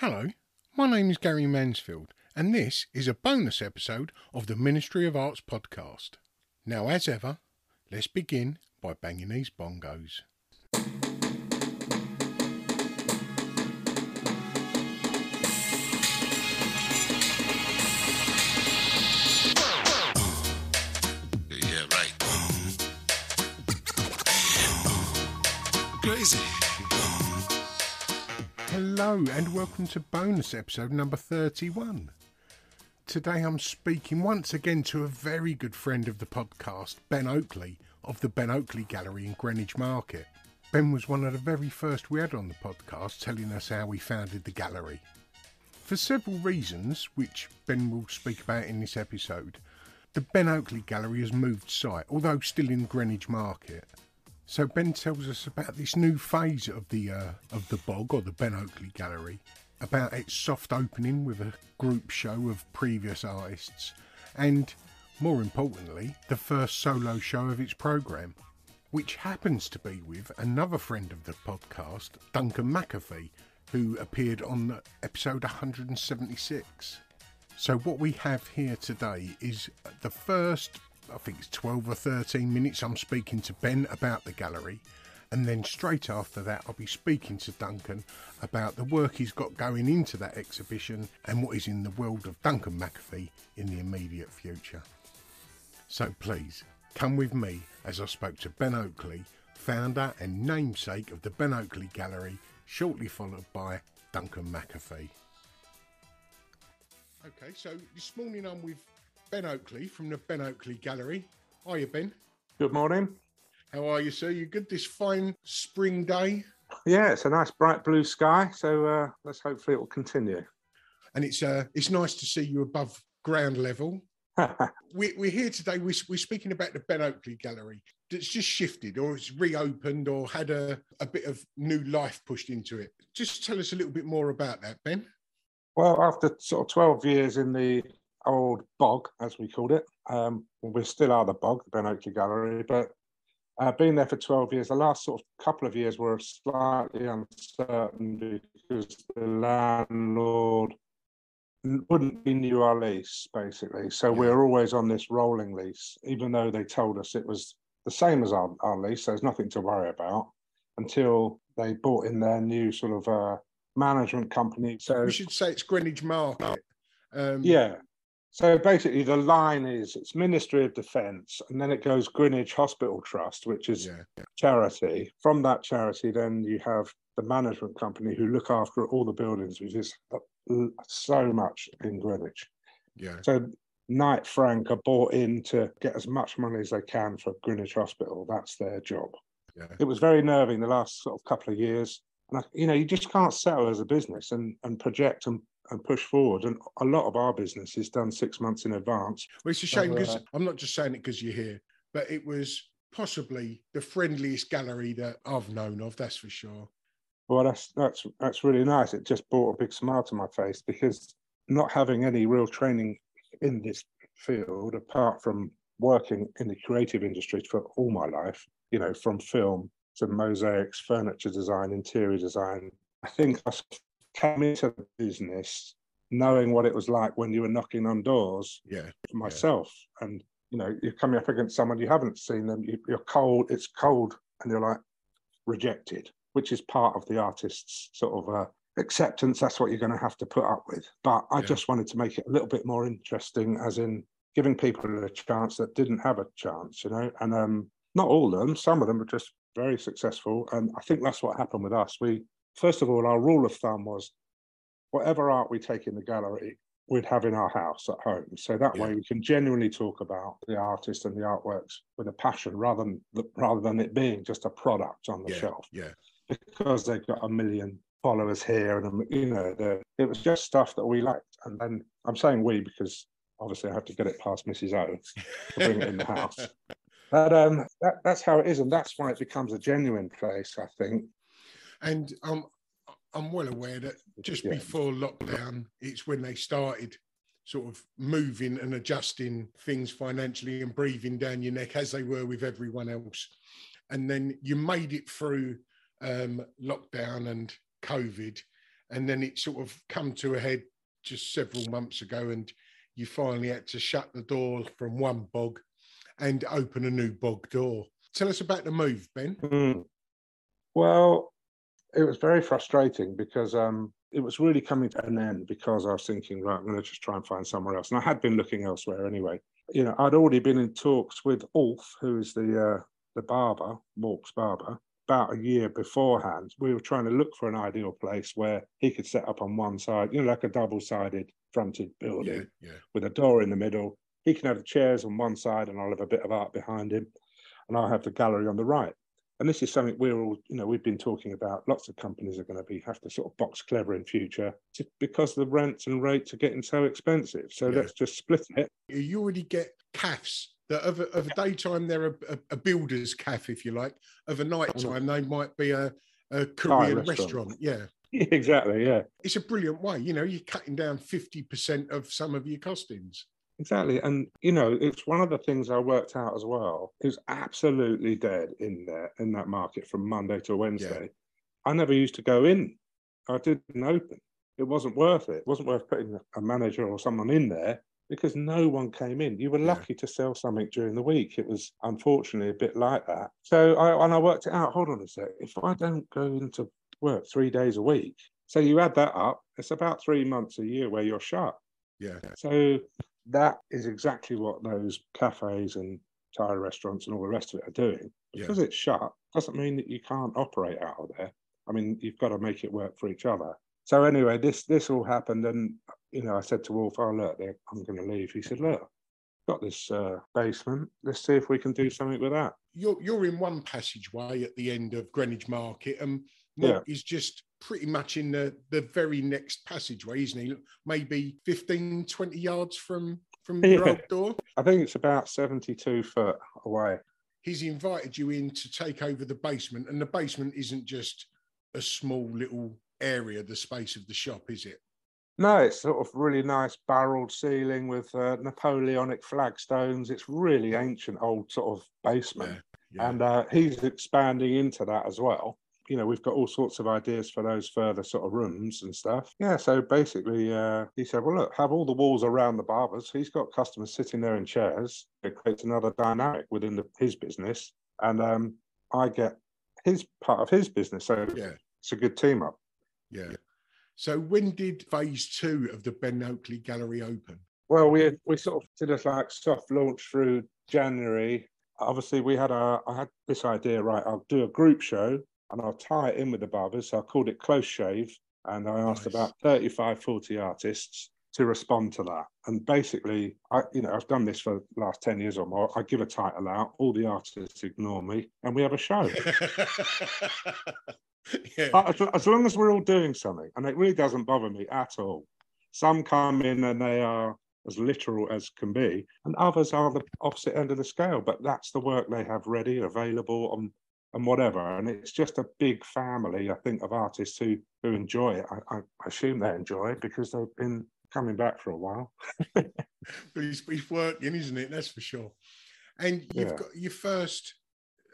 Hello, my name is Gary Mansfield, and this is a bonus episode of the Ministry of Arts podcast. Now, as ever, let's begin by banging these bongos. Yeah, right. Crazy. Hello, and welcome to bonus episode number 31. Today I'm speaking once again to a very good friend of the podcast, Ben Oakley, of the Ben Oakley Gallery in Greenwich Market. Ben was one of the very first we had on the podcast telling us how we founded the gallery. For several reasons, which Ben will speak about in this episode, the Ben Oakley Gallery has moved site, although still in Greenwich Market. So Ben tells us about this new phase of the uh, of the bog or the Ben Oakley Gallery, about its soft opening with a group show of previous artists, and more importantly, the first solo show of its program, which happens to be with another friend of the podcast, Duncan McAfee, who appeared on episode 176. So what we have here today is the first, I think it's 12 or 13 minutes I'm speaking to Ben about the gallery. And then straight after that, I'll be speaking to Duncan about the work he's got going into that exhibition and what is in the world of Duncan McAfee in the immediate future. So please, come with me as I spoke to Ben Oakley, founder and namesake of the Ben Oakley Gallery, shortly followed by Duncan McAfee. Okay, so this morning I'm with Ben Oakley from the Ben Oakley Gallery. Are you, Ben? Good morning. How are you, sir? You good this fine spring day? Yeah, it's a nice bright blue sky, so uh, let's hopefully it will continue. And it's uh, it's nice to see you above ground level. we, we're here today. We're, we're speaking about the Ben Oakley Gallery. It's just shifted, or it's reopened, or had a, a bit of new life pushed into it. Just tell us a little bit more about that, Ben. well, after sort of 12 years in the old bog, as we called it, um, we still are the bog, the Ben Oakley Gallery, but uh, been there for 12 years. The last sort of couple of years were slightly uncertain because the landlord wouldn't renew our lease, basically. So we're always on this rolling lease, even though they told us it was the same as our, our lease. So there's nothing to worry about until they bought in their new sort of uh, management company. So We should say it's Greenwich Market. Um, yeah. So basically, the line is it's Ministry of Defence, and then it goes Greenwich Hospital Trust, which is yeah, yeah. charity. From that charity, then you have the management company who look after all the buildings, which is so much in Greenwich. yeah. So Knight Frank are bought in to get as much money as they can for Greenwich Hospital. That's their job. Yeah. It was very nerving the last sort of couple of years. And I, you know, you just can't settle as a business and, and project and, and push forward. And a lot of our business is done six months in advance. Well, it's a shame because uh, I'm not just saying it because you're here, but it was possibly the friendliest gallery that I've known of. That's for sure. Well, that's that's that's really nice. It just brought a big smile to my face because not having any real training in this field, apart from working in the creative industry for all my life, you know, from film to mosaics, furniture design, interior design. I think I came into the business knowing what it was like when you were knocking on doors Yeah. myself. And, you know, you're coming up against someone you haven't seen them, you, you're cold, it's cold, and you're like rejected, which is part of the artist's sort of uh, acceptance. That's what you're going to have to put up with. But I Yeah. just wanted to make it a little bit more interesting, as in giving people a chance that didn't have a chance, you know. And um, not all of them, some of them were just very successful. And I think that's what happened with us. We, first of all, our rule of thumb was whatever art we take in the gallery, we'd have in our house at home. So that way we can genuinely talk about the artist and the artworks with a passion rather than rather than it being just a product on the Yeah. shelf Yeah. because they've got a million followers here and you know the, it was just stuff that we liked and then i'm saying we because obviously i have to get it past mrs o to bring it in the house but um that, that's how it is and that's why it becomes a genuine place i think And um, I'm well aware that just Yeah. before lockdown, it's when they started sort of moving and adjusting things financially and breathing down your neck as they were with everyone else. And then you made it through um, lockdown and COVID, and then it sort of come to a head just several months ago, and you finally had to shut the door from one bog and open a new bog door. Tell us about the move, Ben. Mm. Well, it was very frustrating because um, it was really coming to an end because I was thinking, right, I'm going to just try and find somewhere else. And I had been looking elsewhere anyway. You know, I'd already been in talks with Ulf, who is the uh, the barber, Walks barber, about a year beforehand. We were trying to look for an ideal place where he could set up on one side, you know, like a double-sided fronted building Yeah, yeah, with a door in the middle. He can have the chairs on one side, and I'll have a bit of art behind him, and I'll have the gallery on the right. And this is something we're all, you know, we've been talking about. Lots of companies are going to be have to sort of box clever in future because the rents and rates are getting so expensive. So Yeah. let's just split it. you already get calves that of a, of a daytime they're a, a, a builder's calf, if you like. Of a night time they might be a, a Korean restaurant. restaurant. Yeah, exactly. Yeah. it's a brilliant way. You know, you're cutting down fifty percent of some of your costings. Exactly. And, you know, it's one of the things I worked out as well. It was absolutely dead in there, in that market from Monday to Wednesday. I never used to go in. I didn't open. It wasn't worth it. It wasn't worth putting a manager or someone in there because no one came in. You were Yeah. lucky to sell something during the week. It was unfortunately a bit like that. So I, and I worked it out. Hold on a sec. If I don't go into work three days a week, so you add that up, it's about three months a year where you're shut. Yeah, So that is exactly what those cafes and Thai restaurants and all the rest of it are doing. Yeah. Because it's shut doesn't mean that you can't operate out of there. I mean, you've got to make it work for each other. So anyway, this this all happened, and you know, I said to Wolf, "Oh look, I'm going to leave." He said, "Look, got this uh, basement. Let's see if we can do something with that." you're you're in one passageway at the end of Greenwich Market, and Yeah. Mark is just pretty much in the the very next passageway, isn't he? Maybe 15, 20 yards from from your Yeah. old door. I think it's about 72 foot away. he's invited you in to take over the basement, and the basement isn't just a small little area, the space of the shop, is it? No, it's sort of really nice barreled ceiling with uh, Napoleonic flagstones. It's really ancient, old sort of basement. yeah. And uh, he's expanding into that as well. You know, we've got all sorts of ideas for those further sort of rooms and stuff. Yeah, so basically, uh, he said, well, look, have all the walls around the barbers. He's got customers sitting there in chairs. It creates another dynamic within the, his business. And um, I get his part of his business. So yeah, it's a good team up. yeah. So when did phase two of the Ben Oakley Gallery open? Well, we we sort of did a like soft launch through January. Obviously, we had a I had this idea. Right, I'll do a group show and I'll tie it in with the barbers. So I called it Close Shave, and I asked Nice. about 35, 40 artists to respond to that. And basically, I you know I've done this for the last ten years or more. I give a title out, all the artists ignore me, and we have a show. yeah, as, as long as we're all doing something, and it really doesn't bother me at all. Some come in and they are as literal as can be, and others are the opposite end of the scale. But that's the work they have ready, available on and whatever. And it's just a big family, I think, of artists who who enjoy it. I, I assume they enjoy it because they've been coming back for a while. but he's, working, isn't it? That's for sure. And you've Yeah. got your first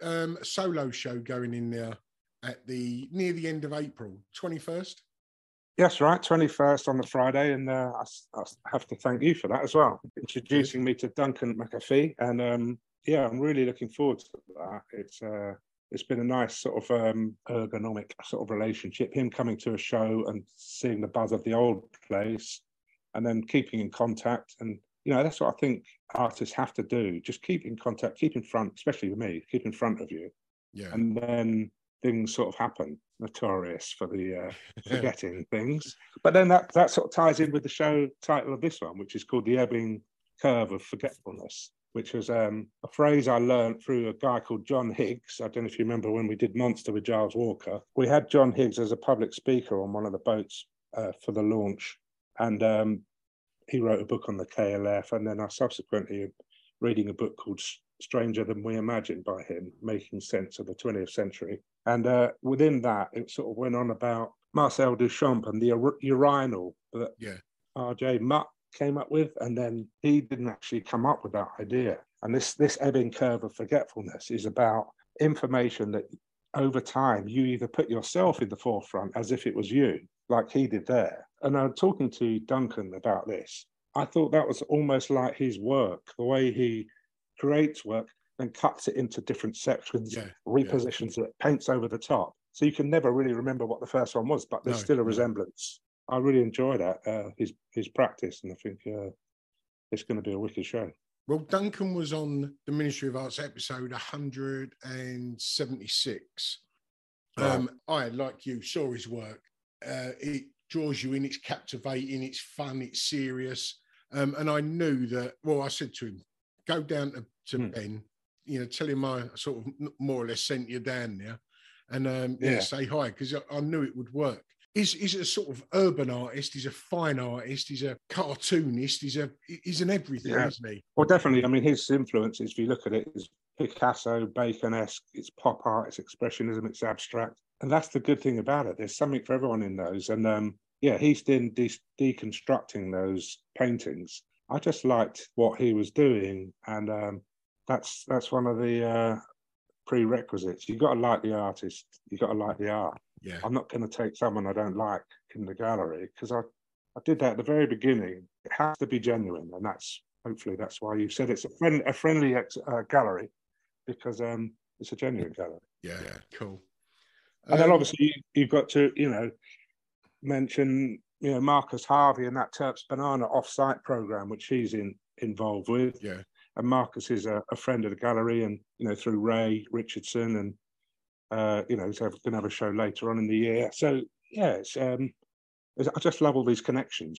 um, solo show going in there at the near the end of April, twenty first. Yes, right. 21st on the Friday. And uh, I, I have to thank you for that as well, introducing me to Duncan McAfee. And um, yeah, I'm really looking forward to that. It's uh, it's been a nice sort of um, ergonomic sort of relationship. Him coming to a show and seeing the buzz of the old place, and then keeping in contact. And you know, that's what I think artists have to do: just keep in contact, keep in front, especially with me, keep in front of you, Yeah. and then things sort of happen. Notorious for the uh, forgetting things. But then that, that sort of ties in with the show title of this one, which is called The Ebbing Curve of Forgetfulness, which was um, a phrase I learned through a guy called John Higgs. I don't know if you remember when we did Monster with Giles Walker. We had John Higgs as a public speaker on one of the boats uh, for the launch. And um, he wrote a book on the KLF. And then I subsequently reading a book called Stranger Than We Imagined by him, making sense of the 20th century. And uh, within that, it sort of went on about Marcel Duchamp and the ur- urinal that Yeah. R.J. Mutt came up with, and then he didn't actually come up with that idea. And this this ebbing curve of forgetfulness is about information that over time you either put yourself in the forefront as if it was you, like he did there. And I'm talking to Duncan about this. I thought that was almost like his work, the way he creates work and cuts it into different sections, Yeah, repositions it, paints over the top. So you can never really remember what the first one was, but there's No, still a no. resemblance. I really enjoy that uh, his his practice, and I think uh, it's going to be a wicked show. Well, Duncan was on the Ministry of Arts episode 176. Um, I, like you, saw his work. Uh, it draws you in, it's captivating, it's fun, it's serious. Um, and I knew that, well, I said to him, go down to, to Hmm. Ben, you know, tell him I sort of more or less sent you down there and um, yeah. Yeah. say hi because I, I knew it would work. He's, he's a sort of urban artist, he's a fine artist, he's a cartoonist, he's a he's an everything, Yeah. isn't he? Well, definitely. I mean, his influences, if you look at it, is Picasso, Bacon-esque. It's pop art, it's expressionism, it's abstract, and that's the good thing about it. There's something for everyone in those, and um, yeah, he's been de- deconstructing those paintings. I just liked what he was doing, and um, that's that's one of the uh, prerequisites. You've got to like the artist. You've got to like the art. Yeah. I'm not going to take someone I don't like in the gallery because I, I did that at the very beginning. It has to be genuine, and that's hopefully that's why you said it's a friend a friendly ex, uh, gallery because um it's a genuine gallery. Yeah, cool. And then Um, obviously you, you've got to you know mention you know Marcus Harvey and that Turps Banana off-site program which he's in involved with. Yeah. And Marcus is a, a friend of the gallery, and you know through Ray Richardson, and uh, you know, so we're going to have a show later on in the year. So yeah, it's um, I just love all these connections.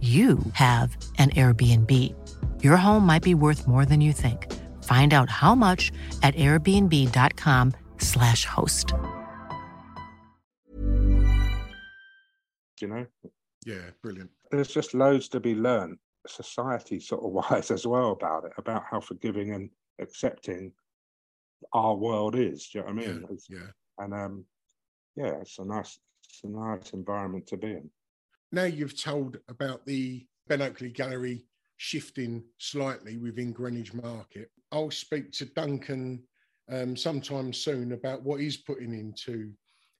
you have an Airbnb. Your home might be worth more than you think. Find out how much at airbnb.com/slash host. You know, Yeah, brilliant. there's just loads to be learned, society sort of wise as well about it, about how forgiving and accepting our world is. Do you know what I mean? It's- yeah. And um, yeah, it's a nice, it's a nice environment to be in. Now you've told about the Ben Oakley Gallery shifting slightly within Greenwich Market. I'll speak to Duncan um, sometime soon about what he's putting into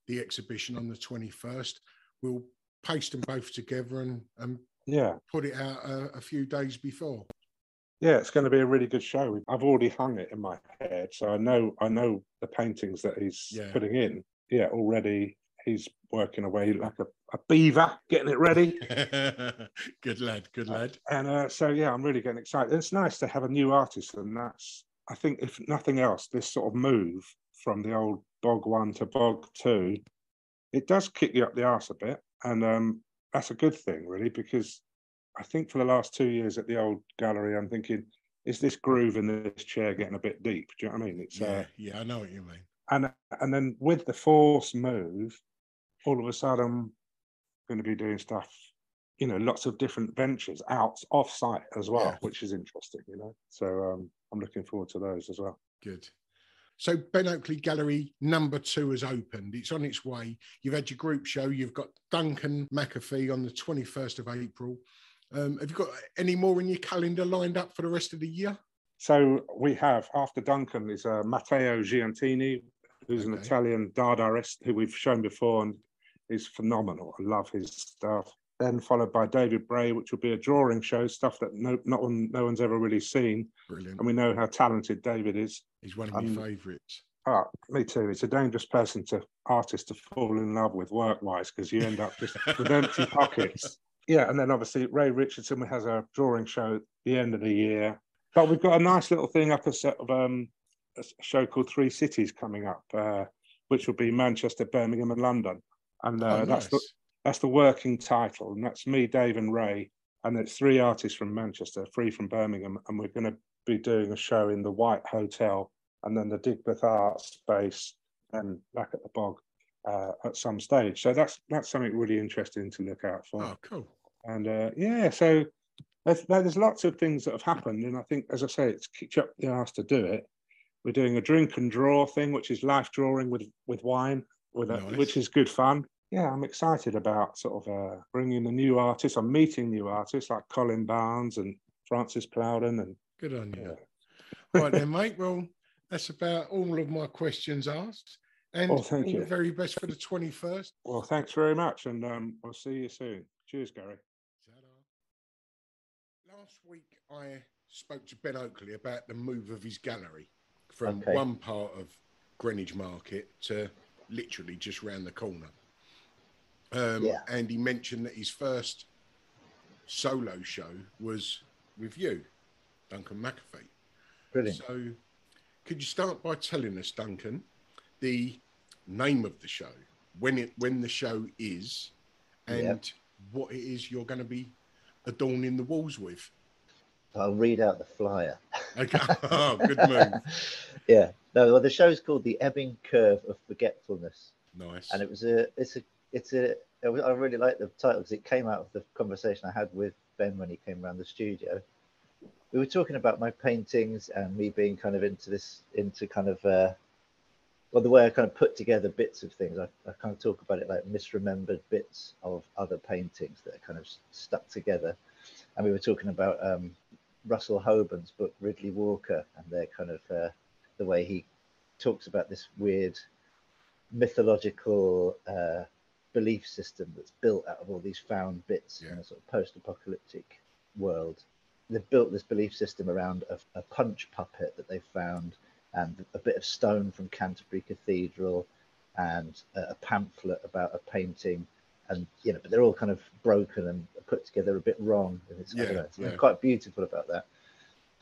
the exhibition on the 21st. We'll paste them both together and, and Yeah. put it out a, a few days before. Yeah, it's going to be a really good show. I've already hung it in my head, so I know I know the paintings that he's Yeah. putting in. Yeah, already he's working away like a, a beaver, getting it ready. good lad, good lad. And uh, so yeah, I'm really getting excited. It's nice to have a new artist, and that's I think if nothing else, this sort of move from the old bog one to bog two, it does kick you up the arse a bit, and um, that's a good thing really because I think for the last two years at the old gallery, I'm thinking, is this groove in this chair getting a bit deep? Do you know what I mean? It's Yeah, uh, yeah, I know what you mean. and and then with the force move, all of a sudden, I'm going to be doing stuff, you know, lots of different ventures out off site as well, Yeah. which is interesting, you know. So um, I'm looking forward to those as well. Good. So Ben Oakley Gallery number two has opened. It's on its way. You've had your group show. You've got Duncan McAfee on the 21st of April. Um, have you got any more in your calendar lined up for the rest of the year? So we have after Duncan is uh, Matteo Giantini, who's an Italian Dadaist who we've shown before and is phenomenal. I love his stuff. Then followed by David Bray, which will be a drawing show, stuff that no not one, no one's ever really seen, Brilliant. and we know how talented David is. He's one of my um, favourites. Oh, me too. It's a dangerous person to artist to fall in love with work wise because you end up just with empty pockets. Yeah, and then obviously Ray Richardson has a drawing show at the end of the year. But we've got a nice little thing up a set of um, a show called Three Cities coming up, uh, which will be Manchester, Birmingham, and London. And uh, oh, that's the that's the working title, and that's me, Dave, and Ray, and it's three artists from Manchester, three from Birmingham, and we're going to be doing a show in the White Hotel, and then the Digbeth Art Space, and back at the Bog uh, at some stage. So that's that's something really interesting to look out for. Oh, cool. And uh, yeah, so there's, there's lots of things that have happened, and I think, as I say, it's kicked up the arse to do it. We're doing a drink and draw thing, which is life drawing with with wine, Nice. which is good fun. Yeah, I'm excited about sort of uh, bringing the new artists. I'm meeting new artists like Colin Barnes and Francis Plowden, and Good on you. Yeah. Right then, mate. Well, that's about all of my questions asked. And Oh, thank all you. the very best for the 21st. well, thanks very much, and um, I'll see you soon. Cheers, Gary. Last week, I spoke to Ben Oakley about the move of his gallery from Okay. one part of Greenwich Market to literally just round the corner. Um, Yeah. And he mentioned that his first solo show was with you, Duncan McAfee. Brilliant. So, could you start by telling us, Duncan, the name of the show, when it when the show is, and Yeah. what it is you're going to be adorning the walls with? I'll read out the flyer. Okay, oh, good move. yeah. No, well, the show's called The Ebbing Curve of Forgetfulness. Nice. and it was a it's a it's a I really like the title because it came out of the conversation I had with Ben when he came around the studio. We were talking about my paintings and me being kind of into this into kind of uh, well the way I kind of put together bits of things. I, I kind of talk about it like misremembered bits of other paintings that are kind of stuck together. And we were talking about um, Russell Hoban's book Riddley Walker and their kind of uh, the way he talks about this weird mythological uh, belief system that's built out of all these found bits in a sort of post-apocalyptic world. They've built this belief system around a, a punch puppet that they found, and a bit of stone from Canterbury Cathedral, and a pamphlet about a painting, and you know, but they're all kind of broken and put together a bit wrong. And it's, Yeah, know, it's yeah. quite beautiful about that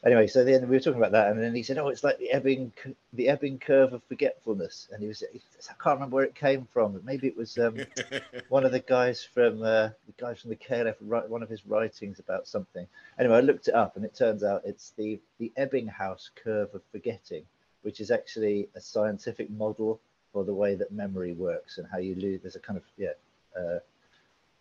anyway, so then we were talking about that, and then he said, "Oh, it's like the ebbing, the ebbing curve of forgetfulness." And he was, I can't remember where it came from. Maybe it was um, one of the guys from uh, the guys from the KLF, one of his writings about something. Anyway, I looked it up, and it turns out it's the the Ebbinghaus curve of forgetting, which is actually a scientific model for the way that memory works and how you lose. There's a kind of yeah. Uh,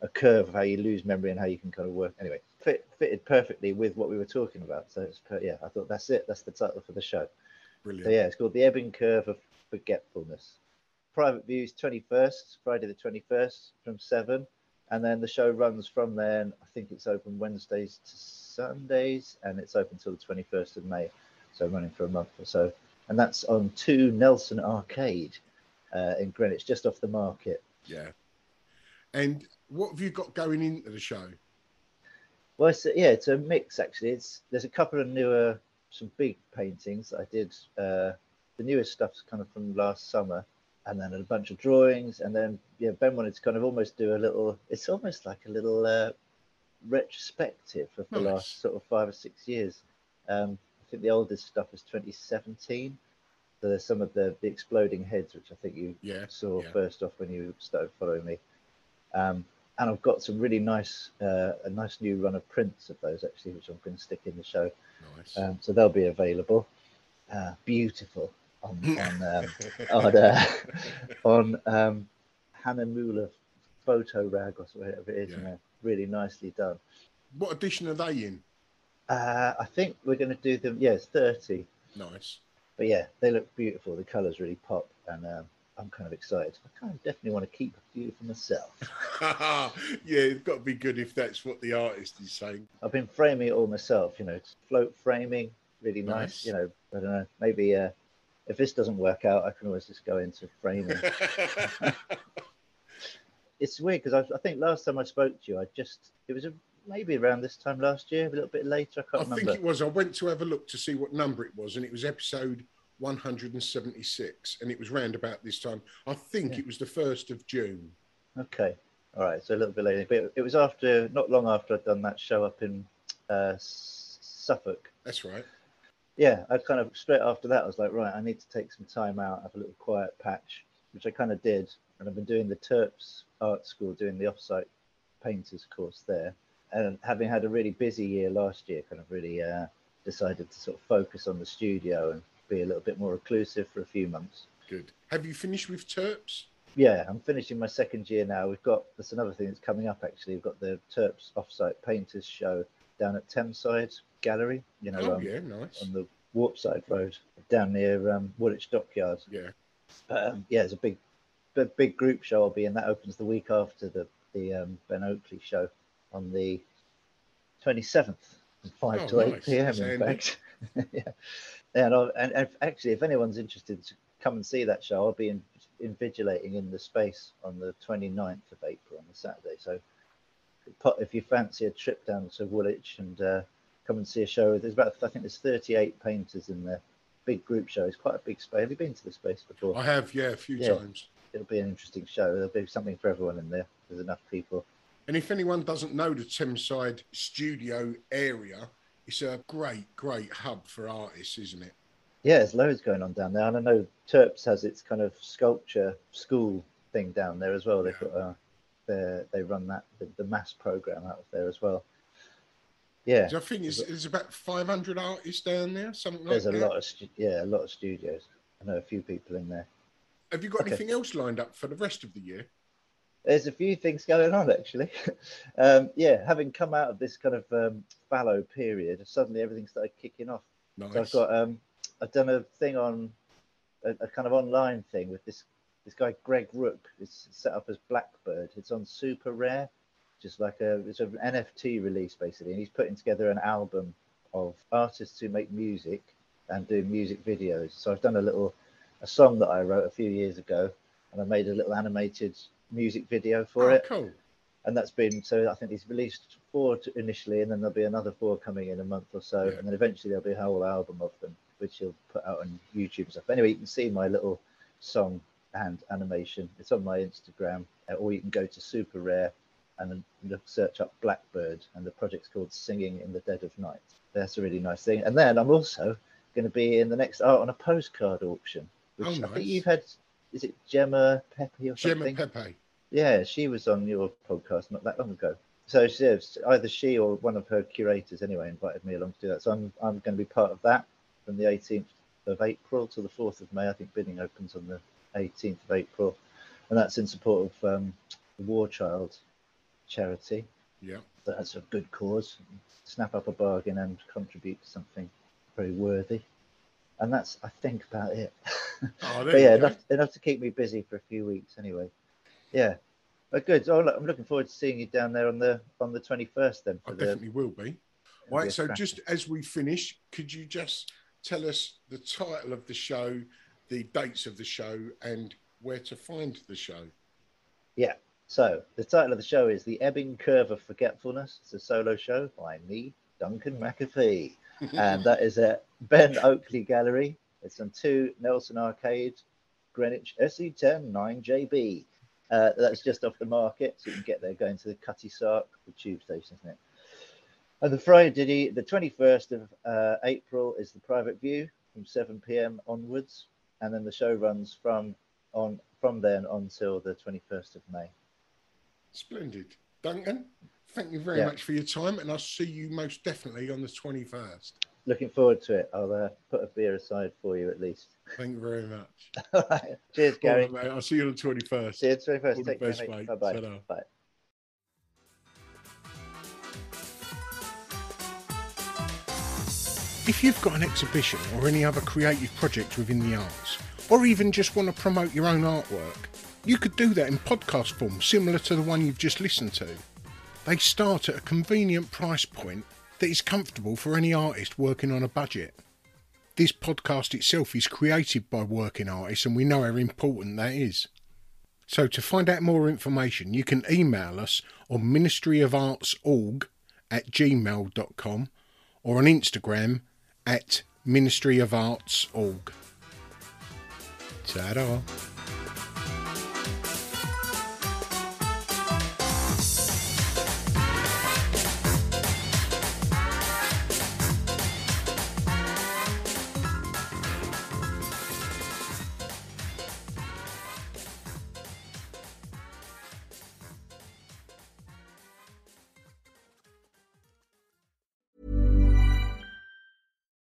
a curve of how you lose memory and how you can kind of work. Anyway, fit, fitted perfectly with what we were talking about. So it's per, yeah, I thought that's it. That's the title for the show. Brilliant. So yeah, it's called the ebbing curve of forgetfulness. Private views 21st, Friday the 21st from seven, and then the show runs from then. I think it's open Wednesdays to Sundays, and it's open till the 21st of May, so running for a month or so. And that's on two Nelson Arcade uh, in Greenwich, just off the market. Yeah. And what have you got going into the show? Well, it's a, yeah, it's a mix actually. It's there's a couple of newer, some big paintings I did. Uh, the newest stuff's kind of from last summer, and then a bunch of drawings, and then yeah, Ben wanted to kind of almost do a little. It's almost like a little uh, retrospective of the Nice. last sort of five or six years. Um, I think the oldest stuff is 2017. So there's some of the, the exploding heads, which I think you Yeah, saw yeah. first off when you started following me. Um, and I've got some really nice, uh, a nice new run of prints of those actually, which I'm going to stick in the show. Nice. Um, so they'll be available. Uh, beautiful on on um, on, uh, on um, Hahnemühle photo rag or whatever it is. Yeah. You know, really nicely done. what edition are they in? Uh, I think we're going to do them. Yeah, thirty. Nice. But yeah, they look beautiful. The colours really pop, and um, I'm kind of excited. I kind of definitely want to keep a few for myself. yeah, it's got to be good if that's what the artist is saying. I've been framing it all myself. You know, float framing, really nice. Nice. You know, I don't know. Maybe uh, if this doesn't work out, I can always just go into framing. it's weird because I, I think last time I spoke to you, I just it was a, maybe around this time last year, a little bit later. I I can't think remember. I think it was. I went to have a look to see what number it was, and it was episode 176, and it was round about this time. I think Yeah. it was the first of June. Okay, all right, so a little bit later, but it was after, not long after I'd done that show up in uh, Suffolk. That's right. yeah, I kind of straight after that, I was like, right, I need to take some time out, have a little quiet patch, which I kind of did. And I've been doing the Turps Art School, doing the offsite painters course there. And having had a really busy year last year, kind of really uh, decided to sort of focus on the studio and be a little bit more reclusive for a few months. Good. Have you finished with Turps? Yeah, I'm finishing my second year now. We've got that's another thing that's coming up actually. We've got the Turps offsite painters show down at Thameside Gallery, you know, oh, um, yeah, nice. on the Warspite Road down near um, Woolwich Dockyard. Yeah. But, um, yeah, it's a big, big, big group show I'll be in. That opens the week after the the um, Ben Oakley show on the 27th, from 5 Oh, to 8 nice. p.m. That's in handy. fact. yeah. And, and, and actually, if anyone's interested to come and see that show, I'll be in, invigilating in the space on the 29th of April on the Saturday. So if you fancy a trip down to Woolwich and uh, come and see a show, there's about, I think there's 38 painters in there. Big group show. It's quite a big space. Have you been to the space before? I have, yeah, a few Yeah. times. It'll be an interesting show. There'll be something for everyone in there. There's enough people. And if anyone doesn't know the Thameside studio area, it's a great, great hub for artists, isn't it? Yeah, there's loads going on down there. And I know Turps has its kind of sculpture school thing down there as well. They've got uh, their, they run that the, the mass program out of there as well. Yeah, I think it's, there's about 500 artists down there, something like that. there's a lot of stu- yeah a lot of studios. I know a few people in there. Have you got Okay. anything else lined up for the rest of the year? There's a few things going on actually. um, yeah, having come out of this kind of um, fallow period, suddenly everything started kicking off. Nice. So I've got um, I've done a thing on a, a kind of online thing with this this guy Greg Rook. It's set up as Blackbird. It's on Super Rare, just like a it's an NFT release basically, and he's putting together an album of artists who make music and do music videos. So I've done a little a song that I wrote a few years ago, and I made a little animated music video for oh, it cool. and that's been so I think he's released four to initially, and then there'll be another four coming in a month or so, Yeah. and then eventually there'll be a whole album of them, which he'll put out on YouTube and stuff. Anyway, you can see my little song and animation. It's on my Instagram, uh, or you can go to Super Rare and look, search up Blackbird, and the project's called Singing in the Dead of Night. That's a really nice thing. And then I'm also going to be in the next art on a postcard auction, which Oh, I think you've had. Is it Gemma Peppé or something? Gemma? Peppé. Yeah, she was on your podcast not that long ago. So she, either she or one of her curators, anyway, invited me along to do that. So I'm I'm going to be part of that from the 18th of April to the 4th of May. I think bidding opens on the 18th of April, and that's in support of um, the War Child charity. Yeah. That's a good cause. Snap up a bargain and contribute to something very worthy. And that's, I think, about it. Oh, but yeah, enough, enough to keep me busy for a few weeks anyway. Yeah, but good. Oh, look, I'm looking forward to seeing you down there on the on the 21st then. I For the, definitely will be. Right. So cracker. just as we finish, could you just tell us the title of the show, the dates of the show, and where to find the show? Yeah. So the title of the show is The Ebbing Curve of Forgetfulness. It's a solo show by me, Duncan McAfee. And that is at Ben Oakley Gallery. It's on 2 Nelson Arcade, Greenwich, SE10 9JB. Uh, that's just off the market, so you can get there going to the Cutty Sark, the tube station, isn't it? And the Friday, the 21st of uh, April, is the private view from 7 p.m. onwards, and then the show runs from on from then until the 21st of May. Splendid. Duncan, thank you very Yeah. much for your time, and I'll see you most definitely on the 21st. Looking forward to it. I'll uh, put a beer aside for you at least. Thank you very much. All right. Cheers, Gary. right, mate. I'll see you on the 21st. See you on the 21st. All the Take care, best, mate. mate. Bye-bye. Ta-ra. Bye. If you've got an exhibition or any other creative project within the arts, or even just want to promote your own artwork, you could do that in podcast form similar to the one you've just listened to. They start at a convenient price point that is comfortable for any artist working on a budget. This podcast itself is created by working artists, and we know how important that is. So, to find out more information, you can email us on ministryofartsorg at gmail.com or on Instagram at ministryofartsorg. Ta-da.